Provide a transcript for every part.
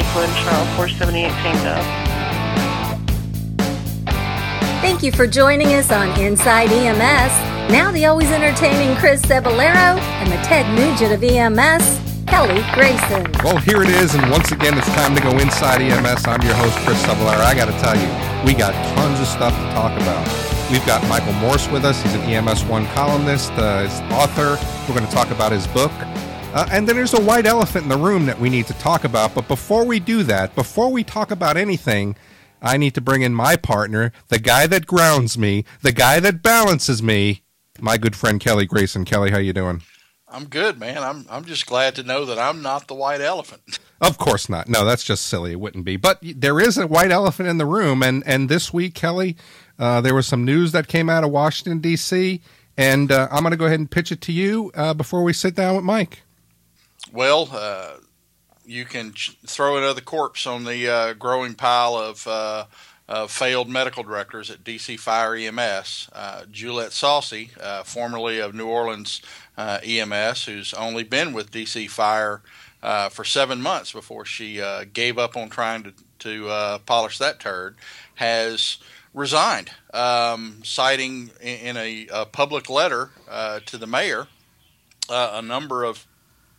Lakewood, Charles 478 Tango. Thank you for joining us on Inside EMS. Now the always entertaining Chris Cebollero and the Ted Nugent of EMS, Kelly Grayson. Well, here it is, and once again, it's time to go inside EMS. I'm your host, Chris Cebollero. I got to tell you, we got tons of stuff to talk about. We've got Michael Morse with us. He's an EMS One columnist, uh, he's author. We're going to talk about his book. Uh, and then there's a white elephant in the room that we need to talk about. But before we do that, before we talk about anything, I need to bring in my partner, the guy that grounds me, the guy that balances me, my good friend Kelly Grayson. Kelly, how you doing? I'm good, man. I'm I'm just glad to know that I'm not the white elephant. Of course not. No, that's just silly. It wouldn't be. But there is a white elephant in the room, and and this week, Kelly, uh, there was some news that came out of Washington D.C. And uh, I'm going to go ahead and pitch it to you uh, before we sit down with Mike. Well, uh, you can ch- throw another corpse on the uh, growing pile of uh, uh, failed medical directors at DC Fire EMS. Uh, Jullette Saussy, uh, formerly of New Orleans EMS, who's only been with DC Fire for seven months before she gave up on trying to, to polish that turd, has resigned, um, citing in, in a, a, public letter to the mayor a number of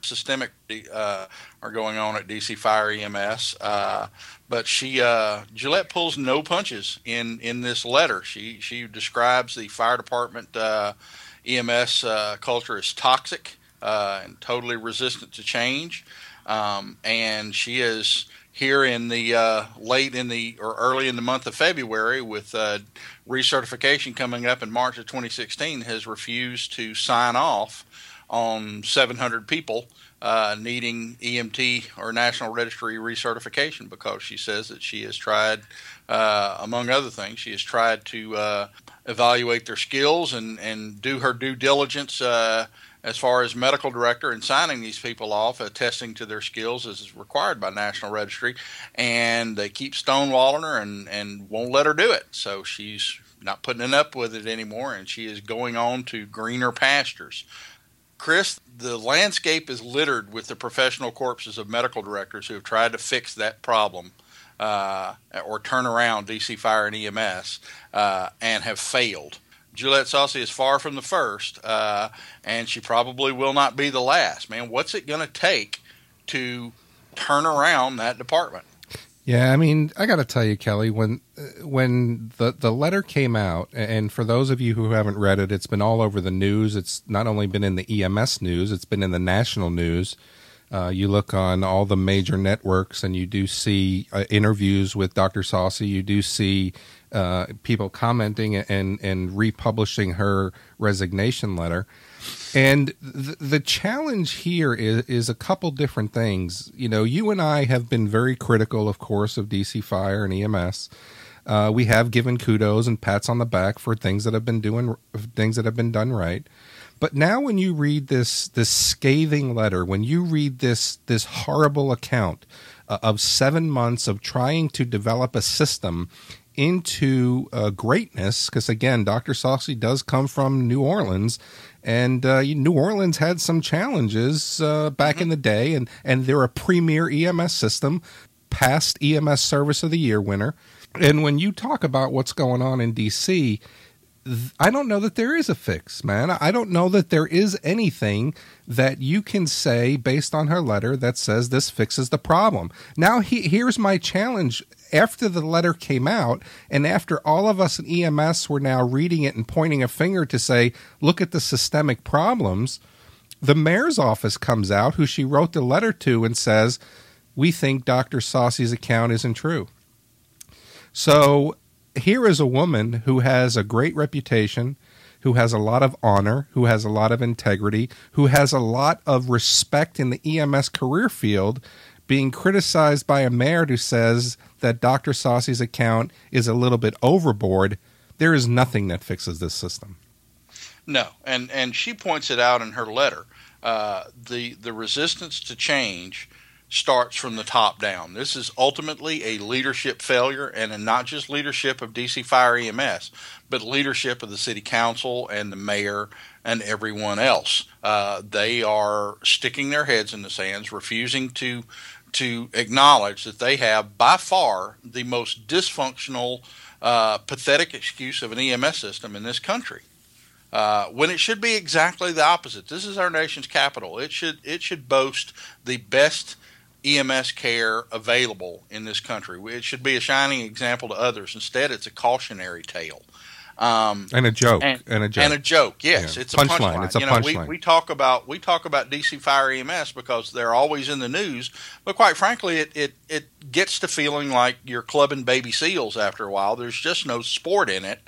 systemic uh, are going on at DC Fire EMS. Uh, but she uh, Jullette pulls no punches in in this letter. She she describes the fire department uh, EMS uh, culture as toxic uh, and totally resistant to change. Um, and she is here in the late in the or early in the month of February with recertification coming up in March of 2016 has refused to sign off on 700 people uh, needing EMT or National Registry recertification because she says that she has tried, uh, among other things, she has tried to uh, evaluate their skills and, and do her due diligence uh, as far as medical director and signing these people off, attesting to their skills as is required by National Registry, and they keep stonewalling her and, and won't let her do it. So she's not putting up with it anymore, and she is going on to greener pastures. Chris, the landscape is littered with the professional corpses of medical directors who have tried to fix that problem uh, or turn around DC Fire and EMS uh, and have failed. Jullette Saussy is far from the first, uh, and she probably will not be the last. Man, what's it going to take to turn around that department? Yeah, I mean, I got to tell you, Kelly, when when the the letter came out, and for those of you who haven't read it, it's been all over the news. It's not only been in the EMS news; it's been in the national news. Uh, you look on all the major networks, and you do see uh, interviews with Dr. Saussy. You do see uh, people commenting and and republishing her resignation letter. And the, challenge here is, is a couple different things. You know, you and I have been very critical, of course, of DC Fire and EMS. Uh, we have given kudos and pats on the back for things that have been doing things that have been done right. But now, when you read this this scathing letter, when you read this this horrible account uh, of seven months of trying to develop a system into uh, greatness, because again, Dr. Saussy does come from New Orleans, and uh, New Orleans had some challenges uh, back mm-hmm. in the day, and and they're a premier EMS system, past EMS Service of the Year winner. And when you talk about what's going on in DC, I don't know that there is a fix, man. I don't know that there is anything that you can say based on her letter that says this fixes the problem. Now, he, here's my challenge. After the letter came out, and after all of us in EMS were now reading it and pointing a finger to say, look at the systemic problems, the mayor's office comes out, who she wrote the letter to, and says, We think Dr. Saussy's account isn't true. So here is a woman who has a great reputation, who has a lot of honor, who has a lot of integrity, who has a lot of respect in the EMS career field, being criticized by a mayor who says that Dr. Saussy's account is a little bit overboard. There is nothing that fixes this system. No, and and she points it out in her letter. Uh, the the resistance to change starts from the top down. This is ultimately a leadership failure, and not just leadership of DC Fire EMS, but leadership of the city council and the mayor and everyone else. Uh, they are sticking their heads in the sands, refusing to to acknowledge that they have by far the most dysfunctional, uh, pathetic excuse of an EMS system in this country. Uh, when it should be exactly the opposite. This is our nation's capital. It should it should boast the best EMS care available in this country. It should be a shining example to others. Instead, it's a cautionary tale. Um, and a joke, and, and, a joke, and a joke. Yes, yeah. it's a punchline. Punch it's a you know, punchline. We, we, talk about we talk about DC Fire EMS because they're always in the news, but quite frankly, it, it it gets to feeling like you're clubbing baby seals after a while. There's just no sport in it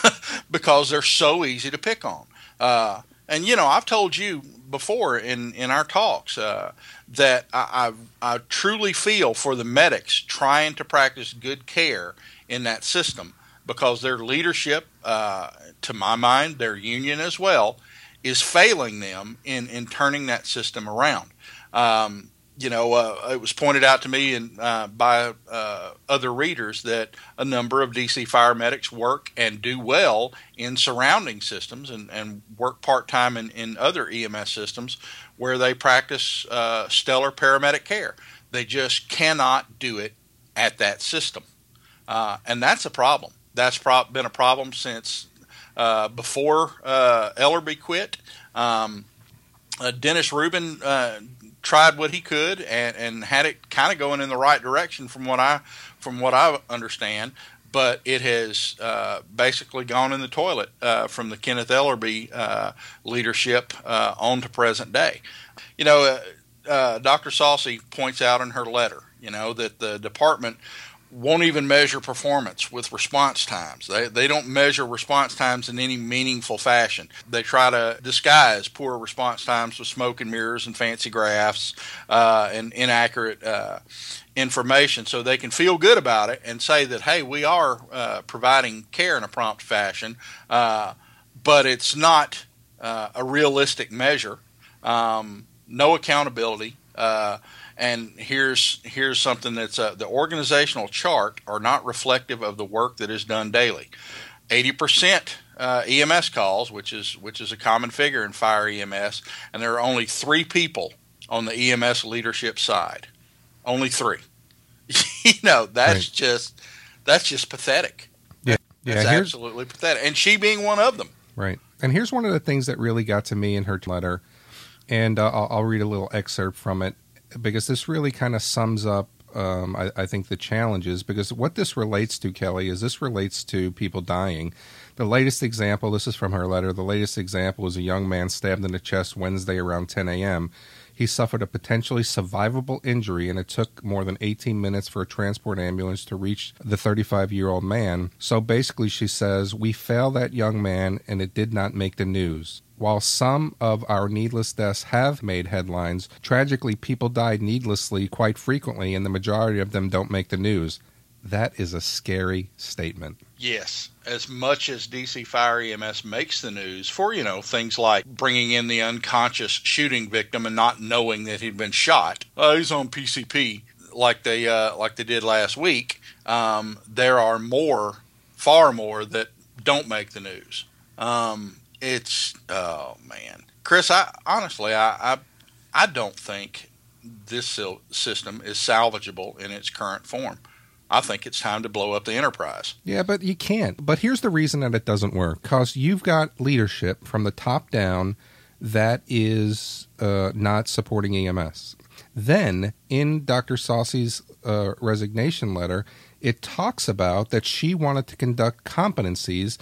because they're so easy to pick on. Uh, and you know, I've told you before in in our talks uh, that I, I I truly feel for the medics trying to practice good care in that system because their leadership, uh, to my mind, their union as well, is failing them in, in turning that system around. Um, you know, uh, it was pointed out to me and uh, by uh, other readers that a number of DC fire medics work and do well in surrounding systems and, and work part time in, in other EMS systems where they practice uh, stellar paramedic care. They just cannot do it at that system. Uh, and that's a problem. That's pro- been a problem since uh, before uh, Ellerbe quit. Um, uh, Dennis Rubin uh, tried what he could and, and had it kind of going in the right direction from what I from what I understand. But it has uh, basically gone in the toilet uh, from the Kenneth Ellerbe leadership on to present day. You know, Dr. Saussy points out in her letter, you know, that the department won't even measure performance with response times. They, they don't measure response times in any meaningful fashion. They try to disguise poor response times with smoke and mirrors and fancy graphs uh, and inaccurate uh, information so they can feel good about it and say that, hey, we are uh, providing care in a prompt fashion, uh, but it's not uh, a realistic measure. Um, no accountability. And here's here's something that's uh, the organizational chart are not reflective of the work that is done daily. Eighty percent uh, EMS calls, which is which is a common figure in fire EMS, and there are only three people on the EMS leadership side. Only three. you know that's right. just that's just pathetic. Yeah, yeah, that's absolutely pathetic, and she being one of them. Right. And here's one of the things that really got to me in her letter, and uh, I'll, I'll read a little excerpt from it because this really kind of sums up um, I, I, think the challenges because what this relates to, Kelly, is this relates to people dying. The latest example, this is from her letter. The latest example is a young man stabbed in the chest Wednesday around 10 a.m. He suffered a potentially survivable injury, and it took more than 18 minutes for a transport ambulance to reach the 35 year old man. So basically, she says, We failed that young man, and it did not make the news. While some of our needless deaths have made headlines, tragically, people died needlessly quite frequently, and the majority of them don't make the news. That is a scary statement. Yes, as much as DC Fire EMS makes the news for, you know, things like bringing in the unconscious shooting victim and not knowing that he'd been shot. Uh, he's on PCP like they uh, like they did last week. Um, there are more, far more that don't make the news. Um, it's oh man, Chris. I honestly, I, I, I don't think this system is salvageable in its current form. I think it's time to blow up the enterprise. Yeah, but you can't. But here's the reason that it doesn't work: because you've got leadership from the top down that is uh, not supporting EMS. Then, in Dr. Saussy's uh, resignation letter, it talks about that she wanted to conduct competencies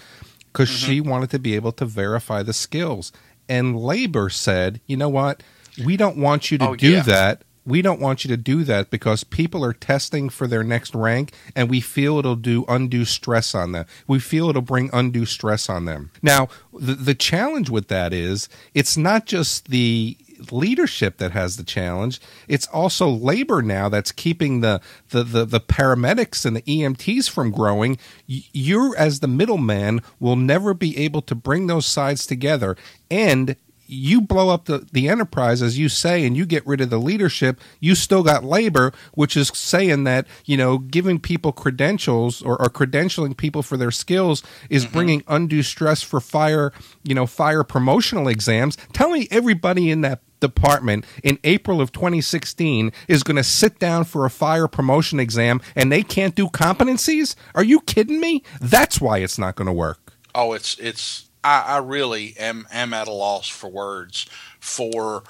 because mm-hmm. she wanted to be able to verify the skills. And labor said, you know what? We don't want you to oh, do yeah. that. We don't want you to do that because people are testing for their next rank and we feel it'll do undue stress on them. We feel it'll bring undue stress on them. Now, the, the challenge with that is it's not just the leadership that has the challenge. It's also labor now that's keeping the the the, the paramedics and the EMTs from growing. You as the middleman will never be able to bring those sides together and you blow up the, the enterprise, as you say, and you get rid of the leadership, you still got labor, which is saying that, you know, giving people credentials or, or credentialing people for their skills is mm-hmm. bringing undue stress for fire, you know, fire promotional exams. Tell me everybody in that department in April of 2016 is going to sit down for a fire promotion exam and they can't do competencies? Are you kidding me? That's why it's not going to work. Oh, it's it's I, I really am am at a loss for words for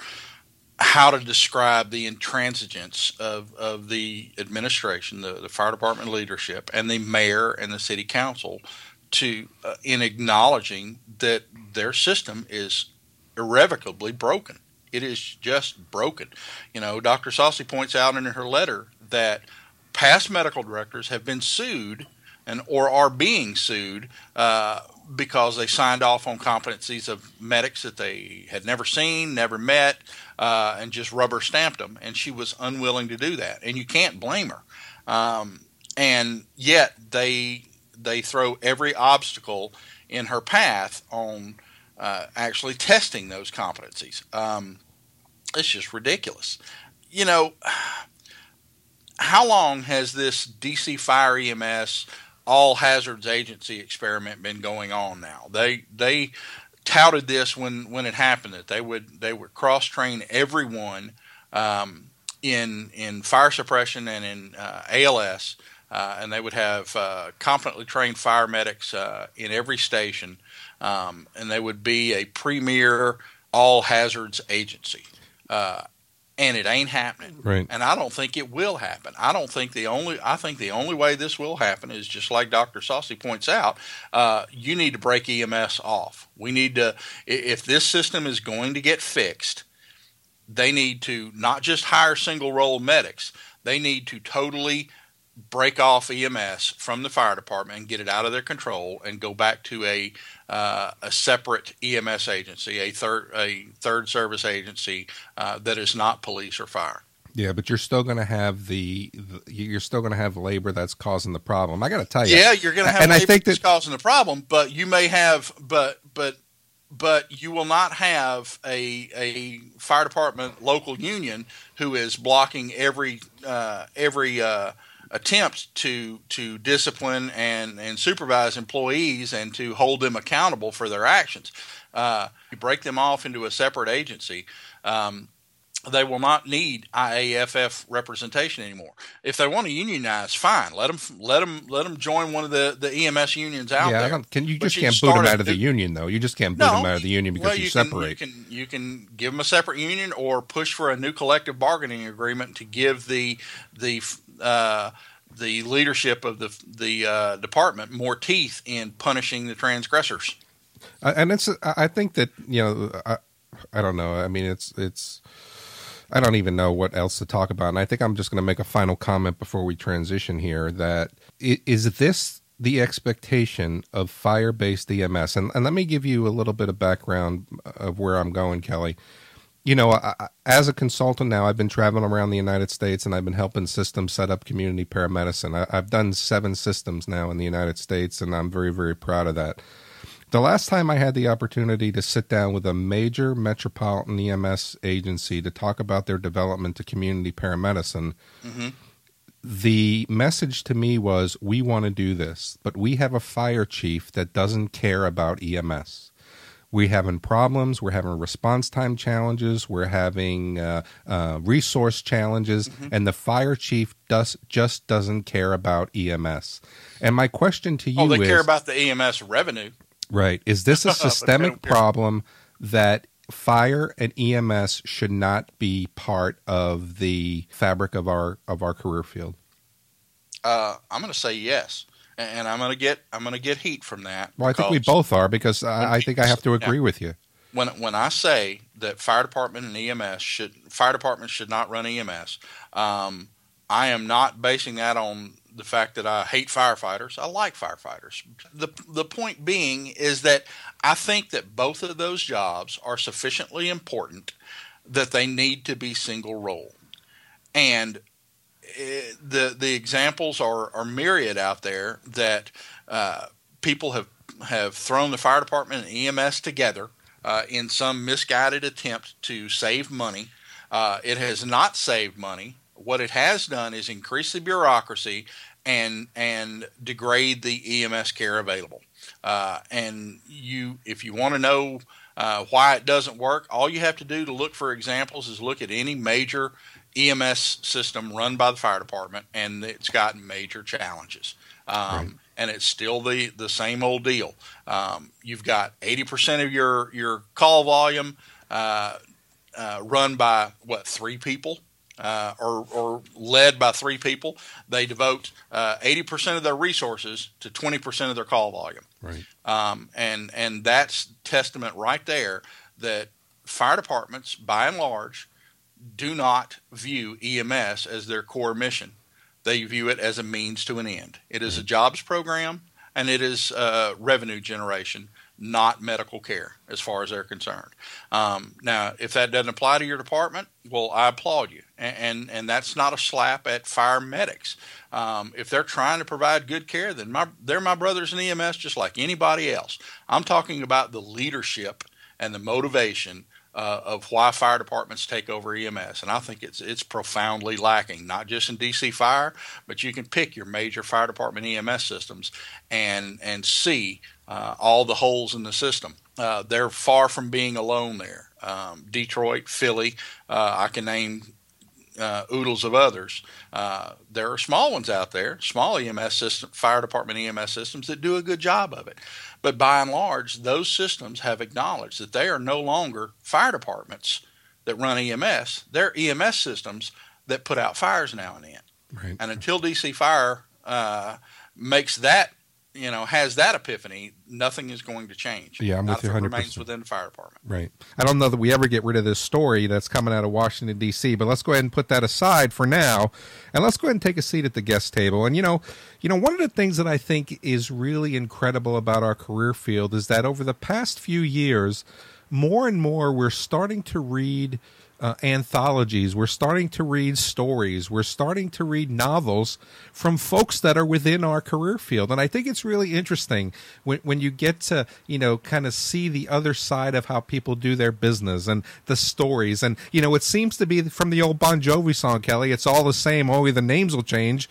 how to describe the intransigence of, of the administration, the, the fire department leadership, and the mayor and the city council to uh, in acknowledging that their system is irrevocably broken. It is just broken. You know, Dr. Saussy points out in her letter that past medical directors have been sued and or are being sued uh, because they signed off on competencies of medics that they had never seen, never met, uh, and just rubber stamped them. And she was unwilling to do that, and you can't blame her. Um, and yet they they throw every obstacle in her path on uh, actually testing those competencies. Um, it's just ridiculous. You know, how long has this DC Fire EMS all hazards agency experiment been going on now. They they touted this when when it happened that they would they would cross train everyone um, in in fire suppression and in uh, ALS, uh, and they would have uh, competently trained fire medics uh, in every station, um, and they would be a premier all hazards agency. And it ain't happening. Right. And I don't think it will happen. I don't think the only I think the only way this will happen is just like Dr. Saussy points out. Uh, you need to break EMS off. We need to if this system is going to get fixed, they need to not just hire single role medics. They need to totally break off EMS from the fire department and get it out of their control and go back to a uh, a separate EMS agency, a third a third service agency uh, that is not police or fire. Yeah, but you're still going to have the, the, you're still going to have labor that's causing the problem. I got to tell you. Yeah, you're going to have and labor I think that's causing the problem, but you may have but but but you will not have a a fire department local union who is blocking every uh, every uh, attempt to to discipline and and supervise employees and to hold them accountable for their actions. Uh, you break them off into a separate agency. Um, they will not need IAFF representation anymore. If they want to unionize, fine. Let them let them let them join one of the, the EMS unions out yeah, there. Can you just can't boot them out of the union though? You just can't boot no, them out of the union because well, you, you separate. Can, you can you can give them a separate union or push for a new collective bargaining agreement to give the the uh, the leadership of the the uh, department more teeth in punishing the transgressors. Uh, and it's I think that you know I, I don't know I mean it's it's I don't even know what else to talk about and I think I'm just going to make a final comment before we transition here that is this the expectation of fire based EMS and, and let me give you a little bit of background of where I'm going Kelly you know, I, as a consultant now, I've been traveling around the United States and I've been helping systems set up community paramedicine. I, I've done seven systems now in the United States, and I'm very, very proud of that. The last time I had the opportunity to sit down with a major metropolitan EMS agency to talk about their development to community paramedicine, mm-hmm. the message to me was we want to do this, but we have a fire chief that doesn't care about EMS we're having problems. We're having response time challenges. We're having uh, uh, resource challenges, mm-hmm. and the fire chief does just doesn't care about EMS. And my question to you oh, they is, care about the EMS revenue, right? Is this a systemic problem that fire and EMS should not be part of the fabric of our of our career field? Uh, I'm going to say yes and I'm gonna get I'm gonna get heat from that. Well, I think we both are because I, I think I have to agree with you. When when I say that fire department and EMS should fire departments should not run EMS, um, I am not basing that on the fact that I hate firefighters. I like firefighters. The the point being is that I think that both of those jobs are sufficiently important that they need to be single role. And the the examples are, are myriad out there that uh, people have have thrown the fire department and EMS together uh, in some misguided attempt to save money. Uh, it has not saved money. What it has done is increase the bureaucracy and and degrade the EMS care available. Uh, and you, if you want to know uh, why it doesn't work, all you have to do to look for examples is look at any major EMS system run by the fire department, and it's gotten major challenges. Um, right. And it's still the, the same old deal. Um, you've got 80% of your, your call volume uh, uh, run by, what, three people? Uh, or, or led by three people, they devote uh, 80% of their resources to 20% of their call volume. Right. Um, and, and that's testament right there that fire departments, by and large, do not view EMS as their core mission. They view it as a means to an end. It is a jobs program and it is uh, revenue generation not medical care as far as they're concerned. Um, now, if that doesn't apply to your department, well, I applaud you, and and, and that's not a slap at fire medics. Um, if they're trying to provide good care, then my, they're my brothers in EMS just like anybody else. I'm talking about the leadership and the motivation uh, of why fire departments take over EMS, and I think it's it's profoundly lacking. Not just in DC Fire, but you can pick your major fire department EMS systems and and see uh, all the holes in the system. Uh, they're far from being alone there. Um, Detroit, Philly, uh, I can name uh, oodles of others. Uh, there are small ones out there, small EMS system, fire department EMS systems that do a good job of it. But by and large, those systems have acknowledged that they are no longer fire departments that run EMS. They're EMS systems that put out fires now and then. Right. And until DC Fire uh, makes that you know has that epiphany, nothing is going to change. Yeah, I'm with you. Hundred Remains within the fire department. Right. I don't know that we ever get rid of this story that's coming out of Washington D.C. But let's go ahead and put that aside for now, and let's go ahead and take a seat at the guest table. And you know, you know, one of the things that I think is really incredible about our career field is that over the past few years, more and more we're starting to read uh, anthologies. We're starting to read stories. We're starting to read novels from folks that are within our career field. And I think it's really interesting when, when you get to, you know, kind of see the other side of how people do their business and the stories. And, you know, it seems to be from the old Bon Jovi song, Kelly. It's all the same, only the names will change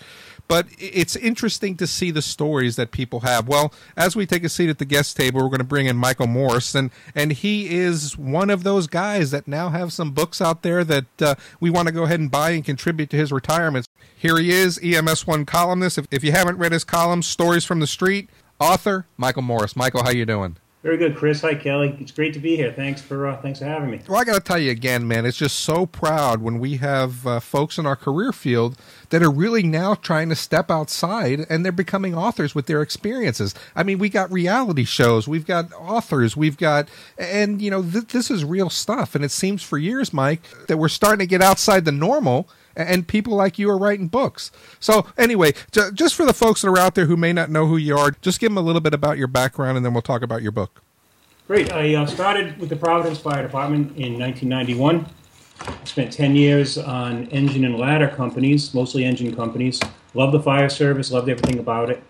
but it's interesting to see the stories that people have. Well, as we take a seat at the guest table, we're going to bring in Michael Morse, and and he is one of those guys that now have some books out there that uh, we want to go ahead and buy and contribute to his retirement. Here he is, EMS One columnist. If, if you haven't read his column, Stories from the Street, author Michael Morse. Michael, how you doing? Very good, Chris. Hi, Kelly. It's great to be here. Thanks for uh, thanks for having me. Well, I got to tell you again, man. It's just so proud when we have uh, folks in our career field that are really now trying to step outside and they're becoming authors with their experiences. I mean, we got reality shows, we've got authors, we've got, and you know, th- this is real stuff. And it seems for years, Mike, that we're starting to get outside the normal and people like you are writing books. So anyway, just for the folks that are out there who may not know who you are, just give them a little bit about your background, and then we'll talk about your book. Great. I uh, started with the Providence Fire Department in 1991. Spent 10 years on engine and ladder companies, mostly engine companies. Loved the fire service, loved everything about it.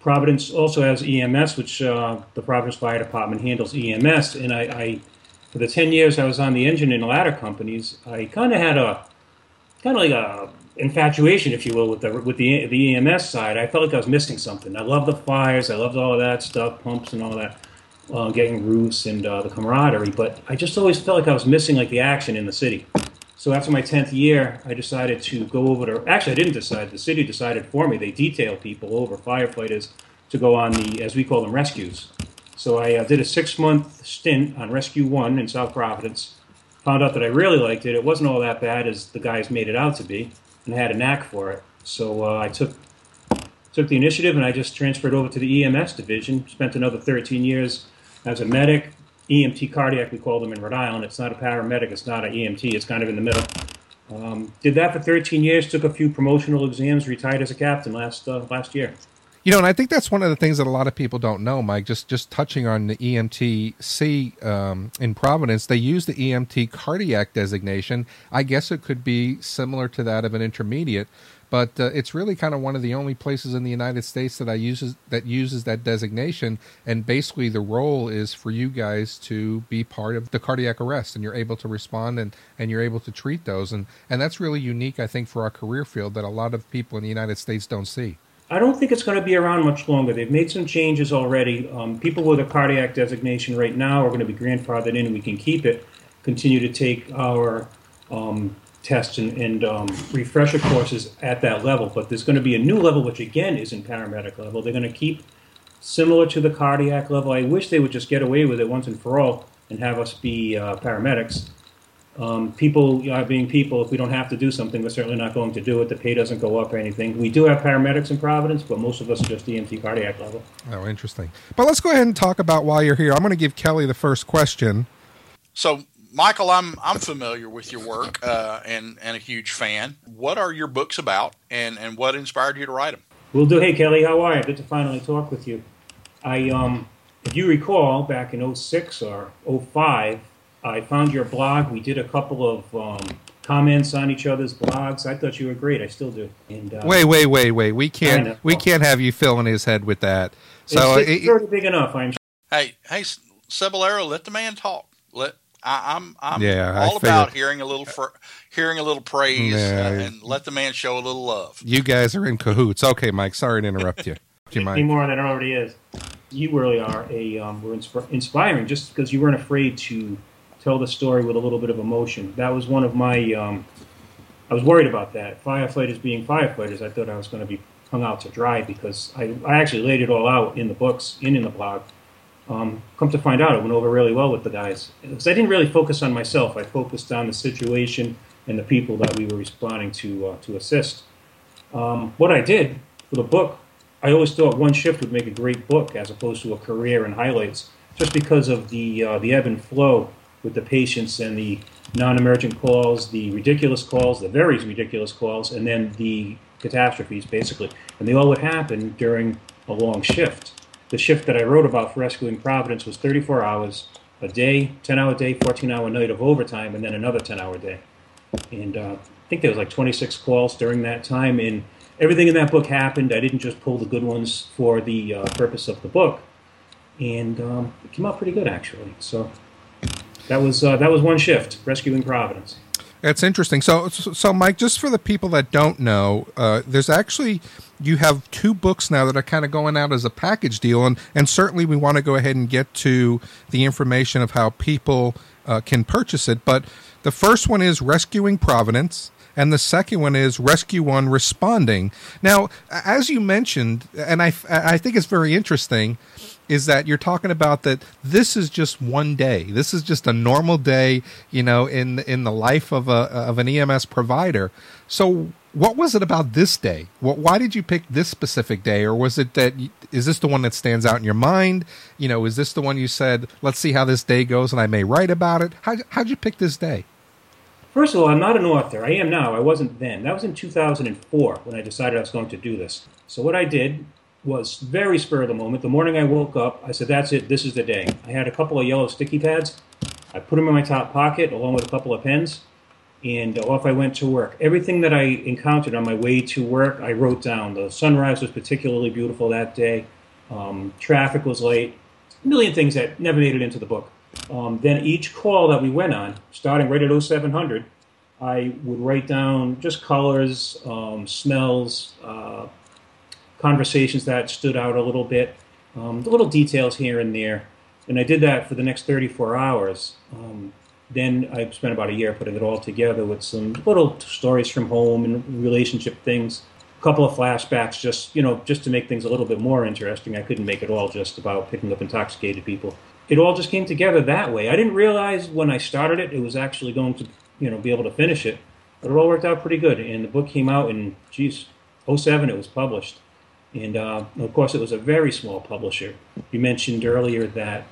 Providence also has EMS, which uh, the Providence Fire Department handles EMS. And I, I, for the 10 years I was on the engine and ladder companies, I kind of had a kind of like a infatuation, if you will, with the with the the EMS side. I felt like I was missing something. I love the fires, I loved all of that stuff, pumps and all that, uh, getting roofs and uh, the camaraderie. But I just always felt like I was missing like the action in the city. So after my tenth year, I decided to go over to. Actually, I didn't decide. The city decided for me. They detailed people over firefighters to go on the, as we call them, rescues. So I uh, did a six month stint on Rescue One in South Providence found out that I really liked it. It wasn't all that bad as the guys made it out to be, and I had a knack for it. So uh, I took took the initiative, and I just transferred over to the EMS division. Spent another 13 years as a medic, EMT cardiac. We call them in Rhode Island. It's not a paramedic. It's not an EMT. It's kind of in the middle. Um, did that for 13 years. Took a few promotional exams. Retired as a captain last uh, last year. You know, and I think that's one of the things that a lot of people don't know, Mike. Just just touching on the EMTC um, in Providence, they use the EMT cardiac designation. I guess it could be similar to that of an intermediate, but uh, it's really kind of one of the only places in the United States that I uses that uses that designation. And basically, the role is for you guys to be part of the cardiac arrest, and you're able to respond and and you're able to treat those, and and that's really unique, I think, for our career field that a lot of people in the United States don't see. I don't think it's going to be around much longer. They've made some changes already. Um, people with a cardiac designation right now are going to be grandfathered in, and we can keep it. Continue to take our um, tests and, and um, refresher courses at that level. But there's going to be a new level, which again isn't paramedic level. They're going to keep similar to the cardiac level. I wish they would just get away with it once and for all and have us be uh, paramedics. Um, people are being people. If we don't have to do something, we're certainly not going to do it. The pay doesn't go up or anything. We do have paramedics in Providence, but most of us are just EMT cardiac level. Oh, interesting. But let's go ahead and talk about why you're here. I'm going to give Kelly the first question. So, Michael, I'm I'm familiar with your work uh, and and a huge fan. What are your books about, and and what inspired you to write them? We'll do. Hey, Kelly, how are you? Good to finally talk with you. I um, if you recall, back in 06 or 05, I found your blog. We did a couple of um, comments on each other's blogs. I thought you were great. I still do. And uh, wait, wait, wait, wait. We can't we can't have you filling his head with that. So it's, it's it, big enough. I'm. Hey, hey, Cebollero, let the man talk. Let I, am I'm, I'm yeah, all about hearing a little fr- hearing a little praise yeah. uh, and let the man show a little love. You guys are in cahoots. Okay, Mike. Sorry to interrupt you. Do you mind? Any more than it already is. You really are a um, were insp- inspiring just because you weren't afraid to tell the story with a little bit of emotion. That was one of my. Um, I was worried about that. Firefighters being firefighters, I thought I was going to be hung out to dry because I, I actually laid it all out in the books and in the blog. Um, come to find out, it went over really well with the guys. Because I didn't really focus on myself. I focused on the situation and the people that we were responding to uh, to assist. Um, what I did for the book, I always thought one shift would make a great book as opposed to a career and highlights, just because of the uh, the ebb and flow with the patients and the non-emergent calls, the ridiculous calls, the very ridiculous calls, and then the catastrophes, basically. And they all would happen during a long shift. The shift that I wrote about for rescuing Providence was 34 hours, a day, 10-hour day, 14-hour night of overtime, and then another 10-hour day. And uh, I think there was like 26 calls during that time, and everything in that book happened. I didn't just pull the good ones for the uh, purpose of the book, and um, it came out pretty good actually. So that was uh, that was one shift, rescuing Providence. That's interesting. So, so Mike, just for the people that don't know, uh, there's actually you have two books now that are kind of going out as a package deal, and and certainly we want to go ahead and get to the information of how people uh, can purchase it. But the first one is Rescuing Providence, and the second one is Rescue One Responding. Now, as you mentioned, and I I think it's very interesting is that you're talking about that this is just one day. This is just a normal day, you know, in in the life of a of an EMS provider. So, what was it about this day? What, why did you pick this specific day, or was it that is this the one that stands out in your mind? You know, is this the one you said, "Let's see how this day goes," and I may write about it? How how'd you pick this day? First of all, I'm not an author. I am now. I wasn't then. That was in 2004 when I decided I was going to do this. So what I did was very spur of the moment. The morning I woke up, I said, "That's it. This is the day." I had a couple of yellow sticky pads. I put them in my top pocket along with a couple of pens, and off I went to work. Everything that I encountered on my way to work, I wrote down. The sunrise was particularly beautiful that day. Um, traffic was late. A million things that never made it into the book. Um, then each call that we went on, starting right at 0700, I would write down just colors, um, smells, uh, conversations that stood out a little bit, um, little details here and there. And I did that for the next 34 hours. Um, then I spent about a year putting it all together with some little stories from home and relationship things, a couple of flashbacks, just you know, just to make things a little bit more interesting. I couldn't make it all just about picking up intoxicated people. It all just came together that way. I didn't realize when I started it, it was actually going to, you know, be able to finish it. But it all worked out pretty good. And the book came out in, geez, 07 it was published. And uh, of course, it was a very small publisher. You mentioned earlier that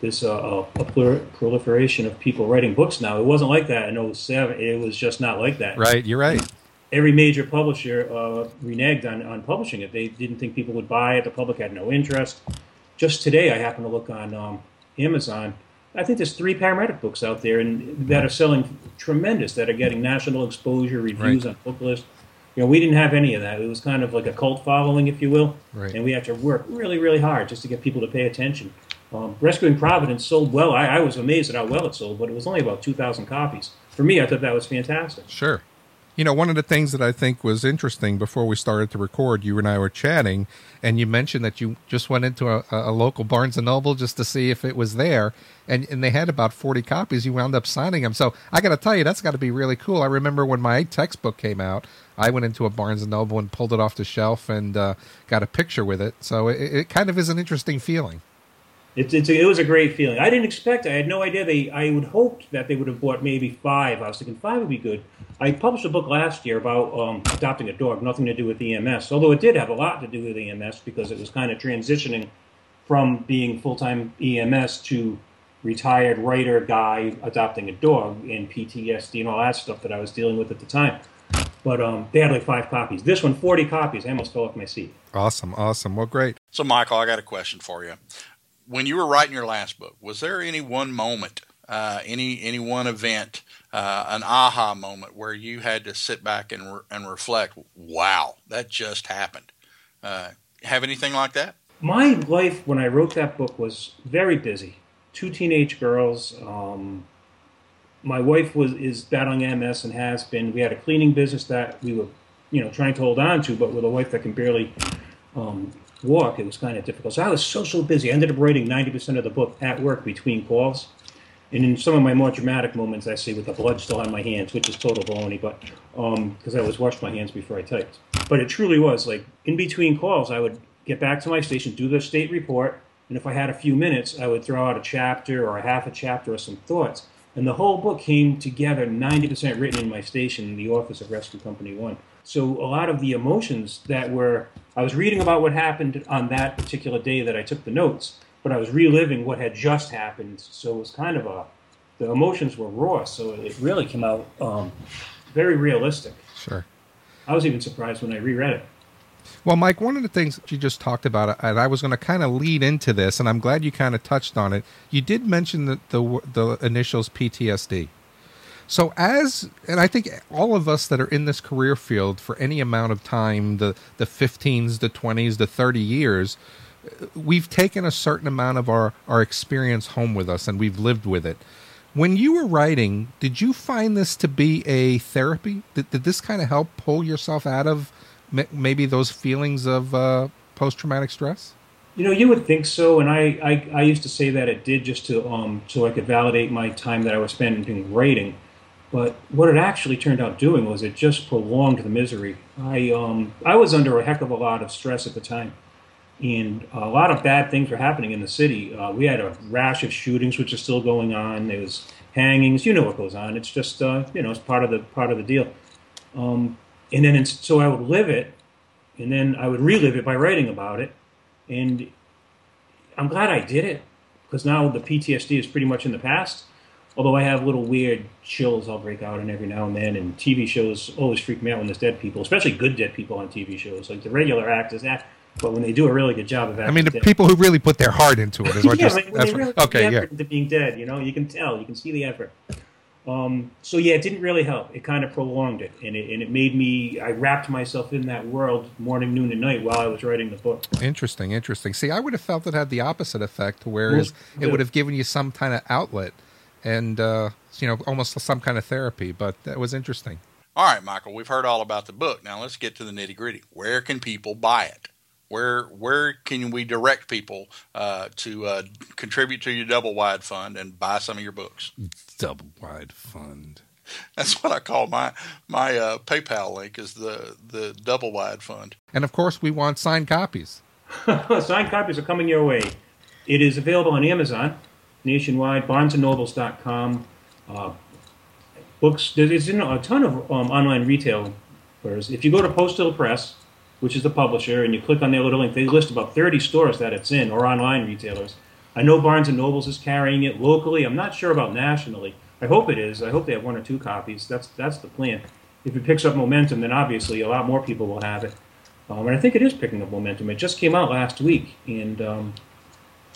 there's a, a, a, proliferation of people writing books now. It wasn't like that in 07. It was just not like that. Right, you're right. every major publisher uh, reneged on, on publishing it. They didn't think people would buy it. The public had no interest. Just today, I happened to look on um, Amazon. I think there's three paramedic books out there and that are selling tremendous, that are getting national exposure, reviews Right. on Booklist. You know, we didn't have any of that. It was kind of like a cult following, if you will, Right. and we had to work really, really hard just to get people to pay attention. Um, Rescuing Providence sold well. I, I was amazed at how well it sold, but it was only about 2,000 copies. For me, I thought that was fantastic. Sure. You know, one of the things that I think was interesting before we started to record, you and I were chatting, and you mentioned that you just went into a, a local Barnes and Noble just to see if it was there, and and they had about forty copies. You wound up signing them, so I got to tell you, that's got to be really cool. I remember when my textbook came out, I went into a Barnes and Noble and pulled it off the shelf and uh, got a picture with it. So it, it kind of is an interesting feeling. It, it's a, it was a great feeling. I didn't expect. I had no idea. They. I would hoped that they would have bought maybe five. I was thinking five would be good. I published a book last year about um, adopting a dog, nothing to do with EMS. Although it did have a lot to do with EMS because it was kind of transitioning from being full time EMS to retired writer guy adopting a dog and PTSD and all that stuff that I was dealing with at the time. But um, they had like five copies. This one, 40 copies. I almost fell off my seat. Awesome, awesome. Well, great. So, Michael, I got a question for you. When you were writing your last book, was there any one moment, uh, any any one event, uh, an aha moment where you had to sit back and re- and reflect? Wow, that just happened. Uh, have anything like that? my life when I wrote that book was very busy. Two teenage girls. Um, my wife was is battling MS and has been. We had a cleaning business that we were, you know, trying to hold on to, but with a wife that can barely um, walk, it was kind of difficult. So I was so so busy. I ended up writing ninety percent of the book at work between calls. And in some of my more dramatic moments, I see with the blood still on my hands, which is total baloney, but because I always washed my hands before I typed. But it truly was like in between calls, I would get back to my station, do the state report, and if I had a few minutes, I would throw out a chapter or a half a chapter or some thoughts. And the whole book came together 90% written in my station in the office of Rescue Company One. So a lot of the emotions that were, I was reading about what happened on that particular day that I took the notes, but I was reliving what had just happened. So it was kind of a, the emotions were raw. So it really came out um, very realistic. Sure. I was even surprised when I reread it. Well, Mike, one of the things that you just talked about, uh, and I was going to kind of lead into this, and I'm glad you kind of touched on it. You did mention the the, the initials PTSD. So, as and I think all of us that are in this career field for any amount of time, the the 15s, the 20s, the 30 years, uh, we've taken a certain amount of our our experience home with us, and we've lived with it. When you were writing, did you find this to be a therapy? Did, did this kind of help pull yourself out of maybe those feelings of uh, post traumatic stress? You know, you would think so, and I, I, I used to say that it did just to um so I could validate my time that I was spending doing writing. But what it actually turned out doing was it just prolonged the misery. I um I was under a heck of a lot of stress at the time, and a lot of bad things were happening in the city. Uh, we had a rash of shootings, which are still going on. There was hangings. You know what goes on. It's just uh, you know it's part of the part of the deal. Um, and then it's, so I would live it, and then I would relive it by writing about it. And I'm glad I did it because now the PTSD is pretty much in the past. Although I have little weird chills I'll break out in every now and then, and TV shows always freak me out when there's dead people, especially good dead people on TV shows. Like the regular actors act, but when they do a really good job of acting, I mean, the dead- people who really put their heart into it is what yeah, like, when that's they really put okay, the yeah. into being dead, you know, you can tell, you can see the effort. Um, so yeah, it didn't really help. It kind of prolonged it, and it, and it made me. I wrapped myself in that world morning, noon, and night while I was writing the book. Interesting, interesting. See, I would have felt it had the opposite effect, whereas Most it would have given you some kind of outlet and, uh, you know, almost some kind of therapy. But that was interesting. All right, Michael, we've heard all about the book. Now let's get to the nitty gritty. Where can people buy it? Where where can we direct people uh, to uh, contribute to your double wide fund and buy some of your books? Double wide fund. That's what I call my my uh, PayPal link is the the double wide fund. And of course, we want signed copies. Signed copies are coming your way. It is available on Amazon, nationwide, BarnesandNobles.com. Uh, books. There's you know, a ton of um, online retail. Whereas if you go to Postal Press, which is the publisher, and you click on their little link, they list about 30 stores that it's in, or online retailers. I know Barnes Nobles is carrying it locally. I'm not sure about nationally. I hope it is. I hope they have one or two copies. That's that's the plan. if it picks up momentum, then obviously a lot more people will have it. Um, and I think it is picking up momentum. It just came out last week, and um,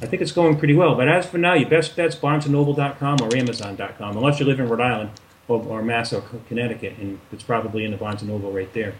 I think it's going pretty well. But as for now, your best bet's BarnesandNoble.com or Amazon.com, unless you live in Rhode Island or, or Mass or Connecticut, and it's probably in the Barnes and Noble right there.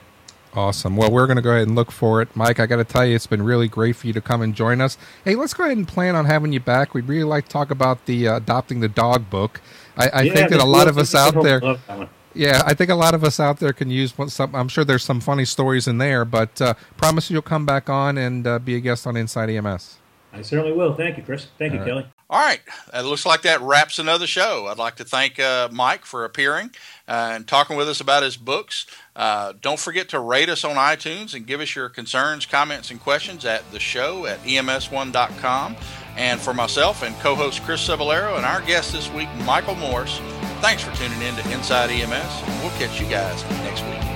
Awesome. Well, we're going to go ahead and look for it. Mike, I got to tell you, it's been really great for you to come and join us. Hey, let's go ahead and plan on having you back. We'd really like to talk about the uh, Adopting the Dog book. I, I Yeah, think that a lot of us out there. Love that one. Yeah, I think a lot of us out there can use some. I'm sure there's some funny stories in there, but uh, promise you'll come back on and uh, be a guest on Inside EMS. I certainly will. Thank you, Chris. Thank you, All right. Kelly. All right. It looks like that wraps another show. I'd like to thank uh, Mike for appearing uh, and talking with us about his books. Uh, don't forget to rate us on iTunes and give us your concerns, comments, and questions at the show at E ems1.com. And for myself and co host Chris Cebollero and our guest this week, Michael Morse, thanks for tuning in to Inside EMS. We'll catch you guys next week.